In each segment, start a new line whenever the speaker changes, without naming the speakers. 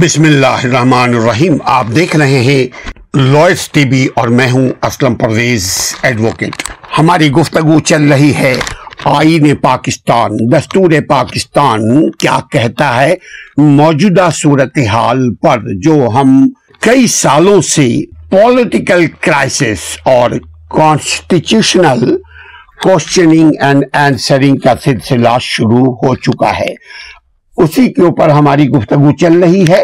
بسم اللہ الرحمن الرحیم۔ آپ دیکھ رہے ہیں لوئس ٹی وی اور میں ہوں اسلم پرویز ایڈوکیٹ ہماری گفتگو چل رہی ہے آئین پاکستان، دستور پاکستان کیا کہتا ہے؟ موجودہ صورتحال پر جو ہم کئی سالوں سے پولیٹیکل کرائسس اور کانسٹیٹیوشنل کوشچننگ اینڈ آنسرنگ کا سلسلہ شروع ہو چکا ہے۔ اسی کے اوپر ہماری گفتگو چل رہی ہے۔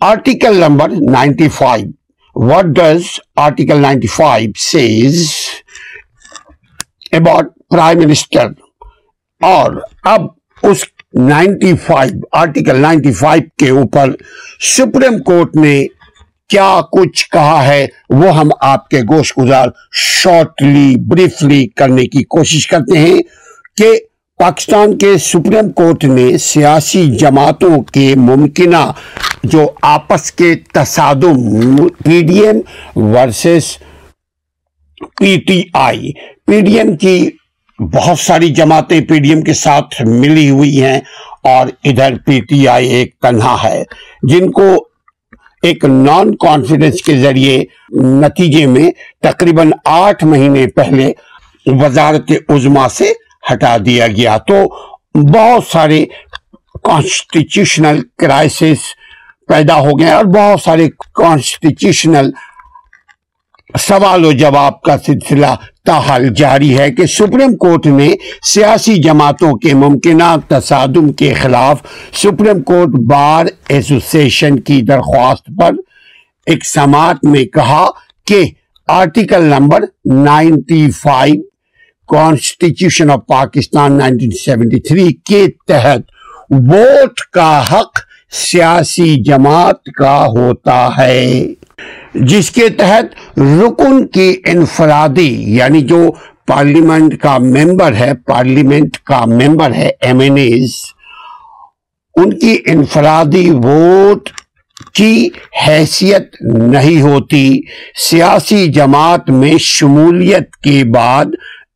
Article number ninety five what does article ninety five says about prime minister اور اب اس ninety five article ninety five کے اوپر سپریم کورٹ نے کیا کچھ کہا ہے وہ ہم آپ کے گوشت گزار شارٹلی بریفلی کرنے کی کوشش کرتے ہیں کہ پاکستان کے سپریم کورٹ نے سیاسی جماعتوں کے ممکنہ جو آپس کے تصادم، P D M versus P T I. P D M کی بہت ساری جماعتیں پی ڈی ایم کے ساتھ ملی ہوئی ہیں اور ادھر پی ٹی آئی ایک تنہا ہے، جن کو ایک نان کانفیڈنس کے ذریعے نتیجے میں تقریباً آٹھ مہینے پہلے وزارت عظما سے ہٹا دیا گیا۔ تو بہت سارے کانسٹیٹیوشنل کرائسس پیدا ہو گئے اور بہت سارے کانسٹیٹیوشنل سوال و جواب کا سلسلہ تاحال جاری ہے کہ سپریم کورٹ نے سیاسی جماعتوں کے ممکنہ تصادم کے خلاف سپریم کورٹ بار ایسوسیشن کی درخواست پر ایک سماعت میں کہا کہ article number ninety five constitution of Pakistan 1973 کے تحت ووٹ کا حق سیاسی جماعت کا ہوتا ہے۔ جس کے تحت رکن کی انفرادی یعنی جو پارلیمنٹ کا ممبر ہے، پارلیمنٹ کا ممبر ہے ایم این ایز ان کی انفرادی ووٹ کی حیثیت نہیں ہوتی۔ سیاسی جماعت میں شمولیت کے بعد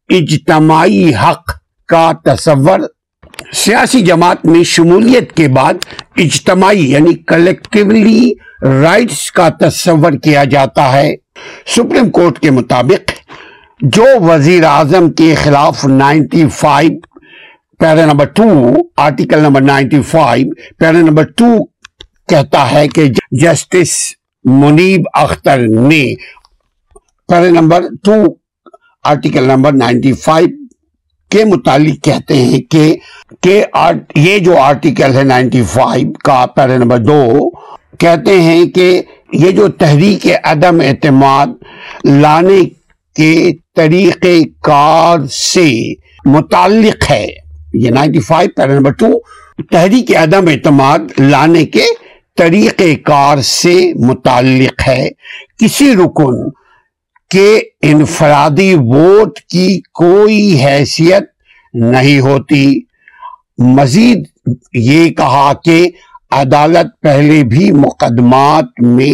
اجتماعی حق کا تصور۔ سیاسی جماعت میں شمولیت کے بعد اجتماعی یعنی کلیکٹیولی رائٹس کا تصور کیا جاتا ہے۔ سپریم کورٹ کے مطابق، جو وزیر اعظم کے خلاف ninety five para number two article number ninety five para number two کہتا ہے کہ جسٹس منیب اختر نے para number two article number ninety five کے متعلق کہتے ہیں کہ یہ جو آرٹیکل ہے نائنٹی فائیو کا پیرا نمبر دو، کہتے ہیں کہ یہ جو تحریک عدم اعتماد لانے کے طریقہ کار سے متعلق ہے۔ یہ ninety five para number two تحریک عدم اعتماد لانے کے طریقہ کار سے متعلق ہے۔ کسی رکن کہ انفرادی ووٹ کی کوئی حیثیت نہیں ہوتی۔ مزید یہ کہا کہ عدالت پہلے بھی مقدمات میں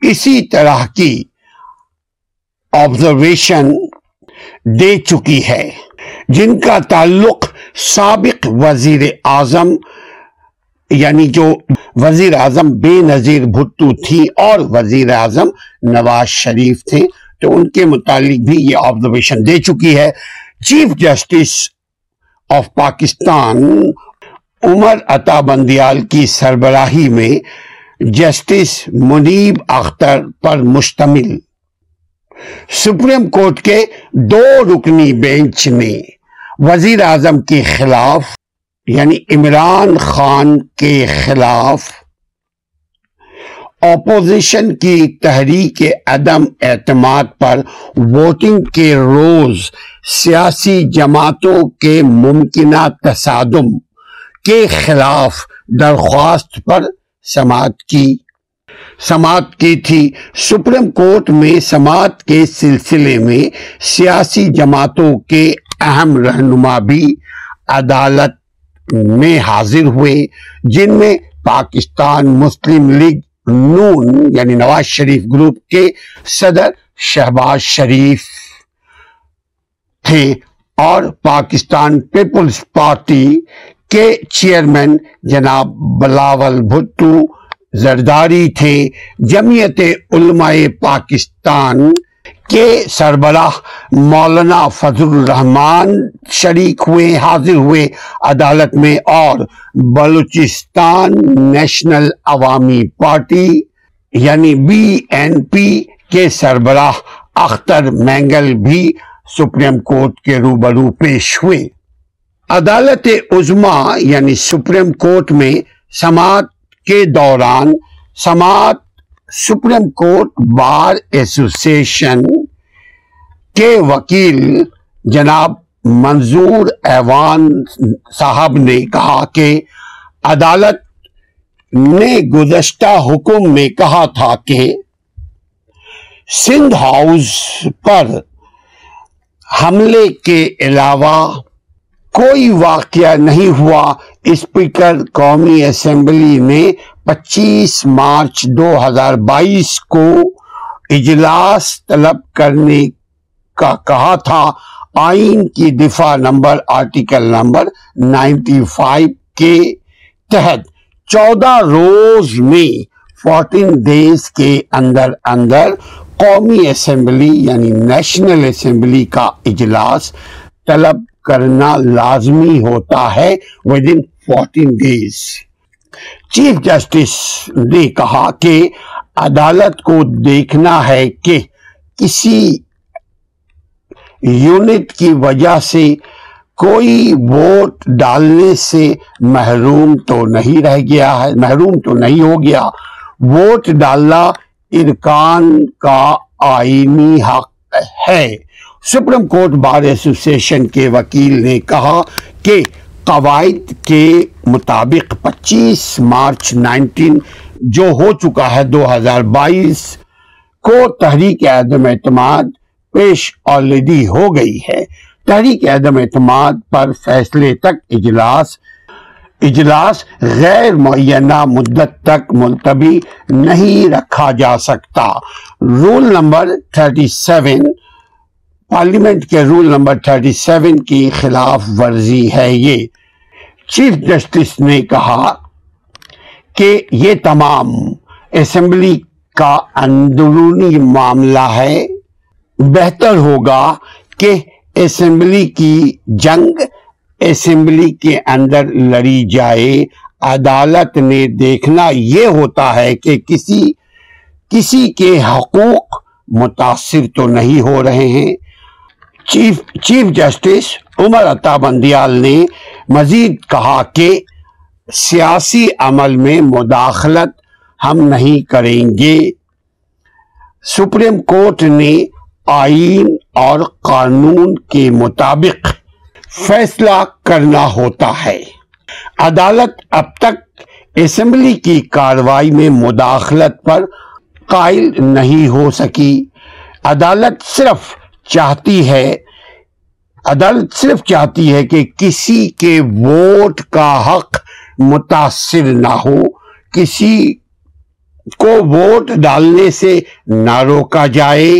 اسی طرح کی آبزرویشن دے چکی ہے، جن کا تعلق سابق وزیر اعظم یعنی جو وزیر اعظم بے نظیر بھٹو تھی اور وزیر اعظم نواز شریف تھے، تو ان کے متعلق بھی یہ آبزرویشن دے چکی ہے۔ Chief justice of Pakistan Umar Ata Bandial کی سربراہی میں جسٹس منیب اختر پر مشتمل۔ سپریم کورٹ کے دو رکنی بینچ نے وزیر اعظم کے خلاف یعنی عمران خان کے خلاف اپوزیشن کی تحریک عدم اعتماد پر ووٹنگ کے روز سیاسی جماعتوں کے ممکنہ تصادم کے خلاف درخواست پر سماعت کی۔ سماعت کی تھی۔ سپریم کورٹ میں سماعت کے سلسلے میں سیاسی جماعتوں کے اہم رہنما بھی عدالت میں حاضر ہوئے، جن میں پاکستان مسلم لیگ نون یعنی نواز شریف گروپ کے صدر شہباز شریف تھے اور پاکستان پیپلز پارٹی کے چیئرمین جناب بلاول بھٹو زرداری تھے۔ جمعیت علماء پاکستان کے سربراہ مولانا فضل الرحمان شریک ہوئے، حاضر ہوئے عدالت میں اور بلوچستان نیشنل عوامی پارٹی یعنی بی این پی کے سربراہ اختر مینگل بھی سپریم کورٹ کے روبرو پیش ہوئے۔ عدالت عظما یعنی سپریم کورٹ میں سماعت کے دوران سماعت سپریم کورٹ بار ایسوسیشن کے وکیل جناب منظور ایوان صاحب نے کہا کہ عدالت نے گزشتہ حکم میں کہا تھا کہ سندھ ہاؤس پر حملے کے علاوہ کوئی واقعہ نہیں ہوا۔ اسپیکر قومی اسمبلی نے پچیس مارچ دو ہزار بائیس کو اجلاس طلب کرنے کا کہا تھا۔ آئین کی دفاع number article number ninety five کے تحت چودہ روز میں فورٹین ڈیز کے اندر اندر قومی اسمبلی یعنی نیشنل اسمبلی کا اجلاس طلب کرنا لازمی ہوتا ہے within fourteen days chief justice نے کہا کہ عدالت کو دیکھنا ہے کہ کسی یونٹ کی وجہ سے کوئی ووٹ ڈالنے سے محروم تو نہیں رہ گیا ہے، محروم تو نہیں ہو گیا۔ ووٹ ڈالنا ارکان کا آئینی حق ہے۔ سپریم کورٹ بار ایسوسیشن کے وکیل نے کہا کہ قواعد کے مطابق پچیس مارچ نائنٹین جو ہو چکا ہے دو ہزار بائیس کو تحریک عدم اعتماد پیش آلریڈی ہو گئی ہے۔ تحریک عدم اعتماد پر فیصلے تک اجلاس اجلاس غیر معینہ مدت تک ملتوی نہیں رکھا جا سکتا۔ Rule number thirty seven parliament کے رول نمبر 37 کی خلاف ورزی ہے یہ۔ چیف جسٹس نے کہا کہ یہ تمام اسمبلی کا اندرونی معاملہ ہے۔ بہتر ہوگا کہ اسمبلی کی جنگ اسمبلی کے اندر لڑی جائے۔ عدالت نے دیکھنا یہ ہوتا ہے کہ کسی کسی کے حقوق متاثر تو نہیں ہو رہے ہیں۔ چیف چیف جسٹس عمر عطا بندیال نے مزید کہا کہ سیاسی عمل میں مداخلت ہم نہیں کریں گے۔ سپریم کورٹ نے آئین اور قانون کے مطابق فیصلہ کرنا ہوتا ہے۔ عدالت اب تک اسمبلی کی کاروائی میں مداخلت پر قائل نہیں ہو سکی۔ عدالت صرف چاہتی ہے، عدالت صرف چاہتی ہے کہ کسی کے ووٹ کا حق متاثر نہ ہو، کسی کو ووٹ ڈالنے سے نہ روکا جائے۔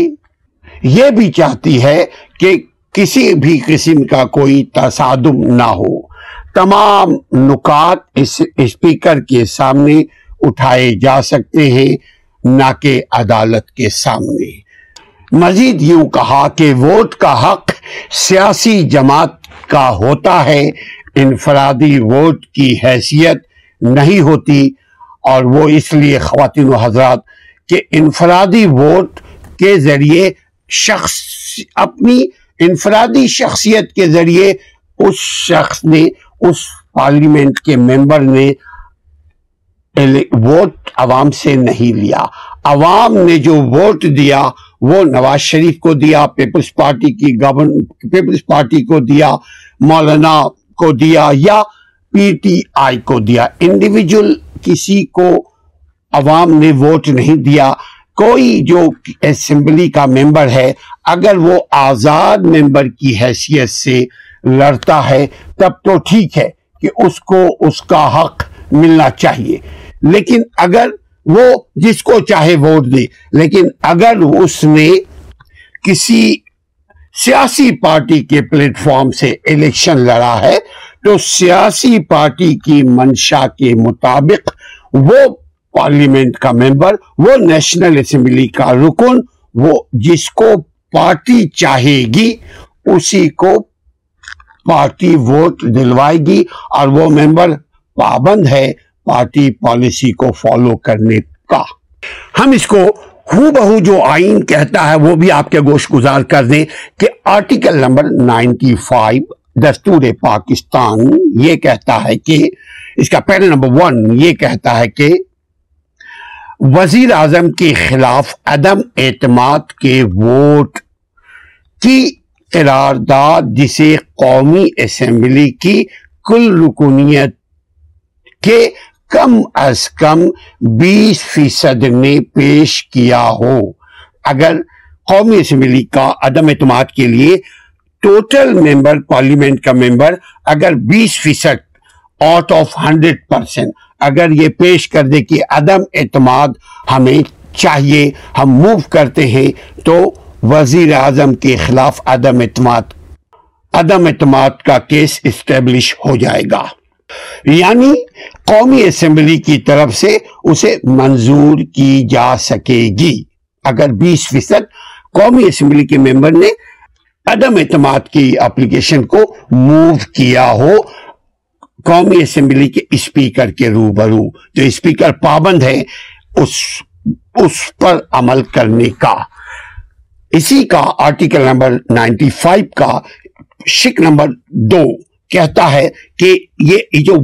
یہ بھی چاہتی ہے کہ کسی بھی قسم کا کوئی تصادم نہ ہو۔ تمام نکات اس اسپیکر کے سامنے اٹھائے جا سکتے ہیں، نہ کہ عدالت کے سامنے۔ مزید یوں کہا کہ ووٹ کا حق سیاسی جماعت کا ہوتا ہے، انفرادی ووٹ کی حیثیت نہیں ہوتی اور وہ اس لیے خواتین و حضرات کہ انفرادی ووٹ کے ذریعے شخص، اپنی انفرادی شخصیت کے ذریعے اس شخص نے، اس پارلیمنٹ کے ممبر نے ووٹ عوام سے نہیں لیا۔ عوام نے جو ووٹ دیا وہ نواز شریف کو دیا، پیپلز پارٹی کی گورن، پیپلز پارٹی کو دیا، مولانا کو دیا یا پی ٹی آئی کو دیا۔ انڈیویجول کسی کو عوام نے ووٹ نہیں دیا۔ کوئی جو اسمبلی کا ممبر ہے، اگر وہ آزاد ممبر کی حیثیت سے لڑتا ہے، تب تو ٹھیک ہے کہ اس کو اس کا حق ملنا چاہیے۔ لیکن اگر وہ جس کو چاہے ووٹ دے۔ لیکن اگر اس نے کسی سیاسی پارٹی کے پلیٹ فارم سے الیکشن لڑا ہے، تو سیاسی پارٹی کی منشا کے مطابق وہ پارلیمنٹ کا ممبر، وہ نیشنل اسمبلی کا رکن، وہ جس کو پارٹی چاہے گی، اسی کو پارٹی ووٹ دلوائے گی اور وہ ممبر پابند ہے۔ پارٹی پالیسی کو فالو کرنے کا۔ ہم اس کو ہو بہو جو آئین کہتا ہے وہ بھی آپ کے گوشت گزار کر دیں کہ آرٹیکل نمبر نائنٹی فائیو دستور پاکستان یہ کہتا ہے کہ، اس کا پہلے نمبر ون یہ کہتا ہے کہ وزیر اعظم کے خلاف عدم اعتماد کے ووٹ کی قرارداد جسے قومی اسمبلی کی کل رکنیت کے کم از کم بیس فیصد نے پیش کیا ہو۔ اگر قومی اسمبلی کا عدم اعتماد کے لیے ٹوٹل ممبر، پارلیمنٹ کا ممبر اگر بیس فیصد آؤٹ آف ہنڈریڈ پرسینٹ اگر یہ پیش کر دے کہ عدم اعتماد ہمیں چاہیے، ہم موو کرتے ہیں، تو وزیر اعظم کے خلاف عدم اعتماد عدم اعتماد کا کیس اسٹیبلش ہو جائے گا۔ یعنی قومی اسمبلی کی طرف سے اسے منظور کی جا سکے گی۔ اگر بیس فیصد قومی اسمبلی کے ممبر نے عدم اعتماد کی اپلیکیشن کو موو کیا ہو، قومی اسمبلی کے اسپیکر کے روبرو، جو اسپیکر پابند ہے اس اس پر عمل کرنے کا۔ اسی کا آرٹیکل نمبر نائنٹی فائیو کا شک نمبر دو۔ کہتا ہے کہ یہ جو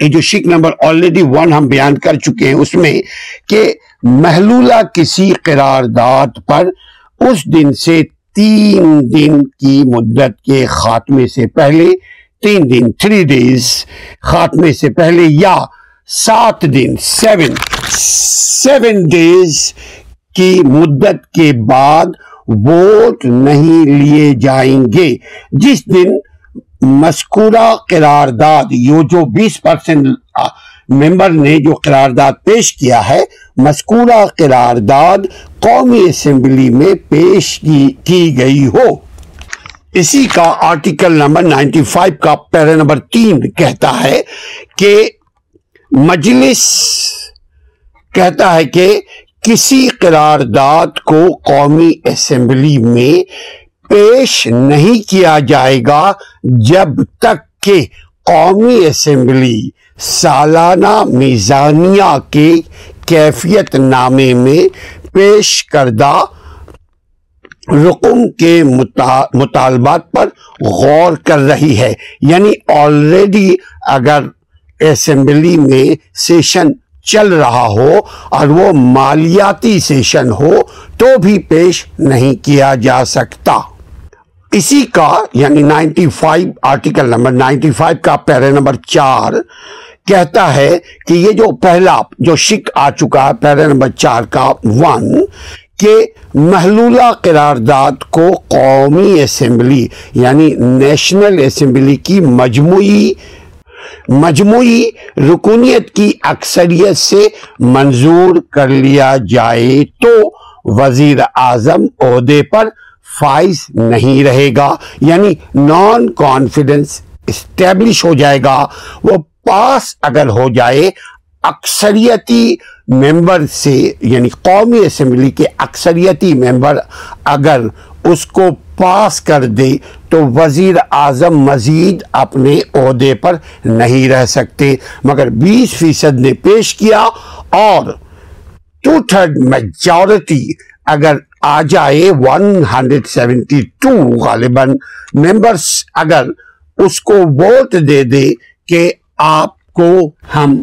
یہ جو شک نمبر آلریڈی ون ہم بیان کر چکے ہیں اس میں کہ محلولہ کسی قرارداد پر اس دن سے تین دن کی مدت کے خاتمے سے پہلے، تین دن تھری ڈیز خاتمے سے پہلے یا سات دن سیون سیون ڈیز کی مدت کے بعد ووٹ نہیں لیے جائیں گے۔ جس دن مذکورہ قرارداد یہ جو بیس پرسنٹ ممبر نے جو قرارداد پیش کیا ہے، مذکورہ قرارداد قومی اسمبلی میں پیش کی گئی ہو۔ اسی کا آرٹیکل نمبر نائنٹی فائیو کا پیرا نمبر تین کہتا ہے کہ مجلس کہتا ہے کہ کسی قرارداد کو قومی اسمبلی میں پیش نہیں کیا جائے گا جب تک کہ قومی اسمبلی سالانہ میزانیہ کے کیفیت نامے میں پیش کردہ رقم کے مطالبات پر غور کر رہی ہے۔ یعنی آلریڈی اگر اسمبلی میں سیشن چل رہا ہو اور وہ مالیاتی سیشن ہو تو بھی پیش نہیں کیا جا سکتا۔ اسی کا یعنی ninety five article number ninety five کا پیرے نمبر چار کہتا ہے کہ یہ جو پہلا جو شک آ چکا ہے، پیرے نمبر چار کا ون، کہ محلولہ قرارداد کو قومی اسمبلی یعنی نیشنل اسمبلی کی مجموعی مجموعی رکنیت کی اکثریت سے منظور کر لیا جائے تو وزیر اعظم عہدے پر فائز نہیں رہے گا یعنی نان کانفیڈنس اسٹیبلش ہو جائے گا۔ وہ پاس اگر ہو جائے، اکثریتی ممبر سے یعنی قومی اسمبلی کے اکثریتی ممبر اگر اس کو پاس کر دے، تو وزیر اعظم مزید اپنے عہدے پر نہیں رہ سکتے۔ مگر بیس فیصد نے پیش کیا اور ٹو تھرڈ میجورٹی اگر آ جائے ون ہنڈریڈ سیونٹی ٹو غالباً ممبرس اگر اس کو ووٹ دے دے کہ آپ کو ہم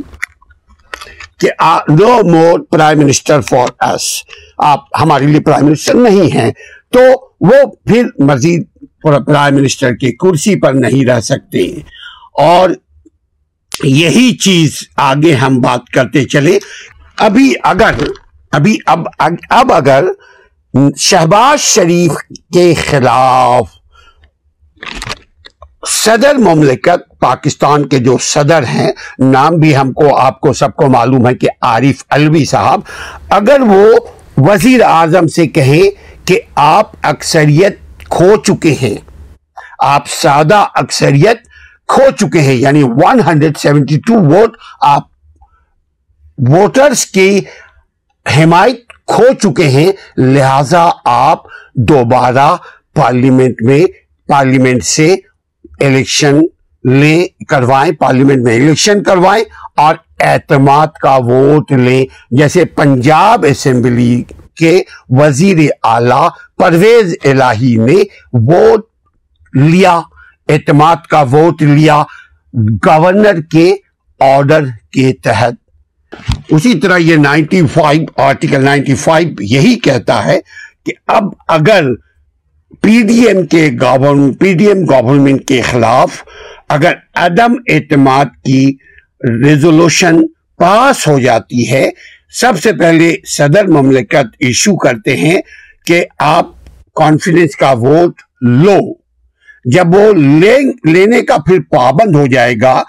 کہ no more prime minister for us آپ ہمارے لیے پرائم منسٹر نہیں ہیں، تو وہ پھر مزید پرائم منسٹر کی کرسی پر نہیں رہ سکتے۔ اور یہی چیز آگے ہم بات کرتے چلے ابھی اگر، ابھی اب اب اگر شہباز شریف کے خلاف صدر مملکت پاکستان کے جو صدر ہیں، نام بھی ہم کو، آپ کو سب کو معلوم ہے کہ عارف الوی صاحب، اگر وہ وزیر اعظم سے کہیں کہ آپ اکثریت کھو چکے ہیں، آپ سادہ اکثریت کھو چکے ہیں یعنی one hundred seventy two vote آپ ووٹرز کی حمایت کھو چکے ہیں، لہذا آپ دوبارہ پارلیمنٹ میں، پارلیمنٹ سے الیکشن لیں، کروائیں، پارلیمنٹ میں الیکشن کروائیں اور اعتماد کا ووٹ لیں۔ جیسے پنجاب اسمبلی کے وزیر اعلی پرویز الہی نے ووٹ لیا، اعتماد کا ووٹ لیا گورنر کے آرڈر کے تحت۔ اسی طرح یہ ninety five article ninety five یہی کہتا ہے کہ اب اگر پی ڈی ایم کے پی ڈی ایم گورنمنٹ کے خلاف اگر عدم اعتماد کی ریزولوشن پاس ہو جاتی ہے، سب سے پہلے صدر مملکت ایشو کرتے ہیں کہ آپ کانفیڈنس کا ووٹ لو۔ جب وہ لینے کا پھر پابند ہو جائے گا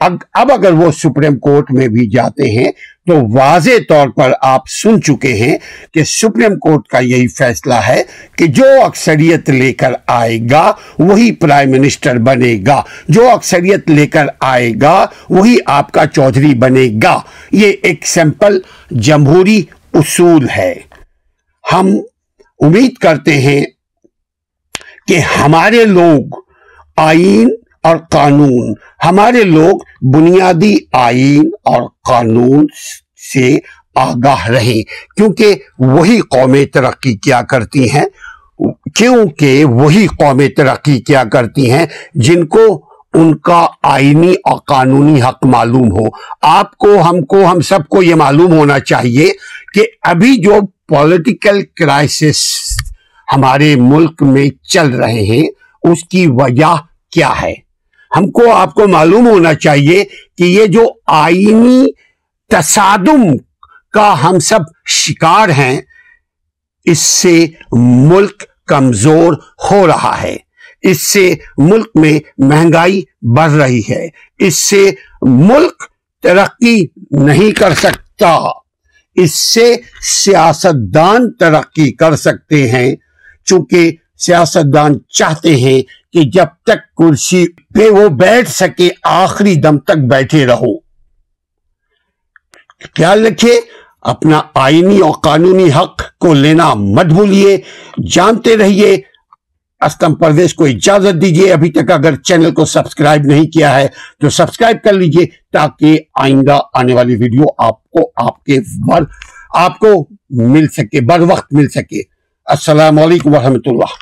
اب اگر وہ سپریم کورٹ میں بھی جاتے ہیں تو واضح طور پر آپ سن چکے ہیں کہ سپریم کورٹ کا یہی فیصلہ ہے کہ جو اکثریت لے کر آئے گا وہی پرائم منسٹر بنے گا۔ جو اکثریت لے کر آئے گا وہی آپ کا چودھری بنے گا۔ یہ ایک سمپل جمہوری اصول ہے۔ ہم امید کرتے ہیں کہ ہمارے لوگ آئین اور قانون۔ ہمارے لوگ بنیادی آئین اور قانون سے آگاہ رہیں، کیونکہ وہی قومیں ترقی کیا کرتی ہیں، کیونکہ وہی قومیں ترقی کیا کرتی ہیں جن کو ان کا آئینی اور قانونی حق معلوم ہو۔ آپ کو، ہم کو، ہم سب کو یہ معلوم ہونا چاہیے کہ ابھی جو پولیٹیکل کرائسس ہمارے ملک میں چل رہے ہیں، اس کی وجہ کیا ہے؟ ہم کو آپ کو معلوم ہونا چاہیے کہ یہ جو آئینی تصادم کا ہم سب شکار ہیں، اس سے ملک کمزور ہو رہا ہے۔ اس سے ملک میں مہنگائی بڑھ رہی ہے۔ اس سے ملک ترقی نہیں کر سکتا۔ اس سے سیاستدان ترقی کر سکتے ہیں۔ چونکہ سیاستدان چاہتے ہیں کہ جب تک کرسی پہ وہ بیٹھ سکے، آخری دم تک بیٹھے رہو۔ خیال رکھے اپنا آئینی اور قانونی حق کو لینا مت بھولیے، جانتے رہیے، استم پرویز کو اجازت دیجیے۔ ابھی تک اگر چینل کو سبسکرائب نہیں کیا ہے تو سبسکرائب کر لیجیے تاکہ آئندہ آنے والی ویڈیو آپ کو، آپ کے بر، آپ کو مل سکے، بر وقت مل سکے۔ السلام علیکم ورحمۃ اللہ۔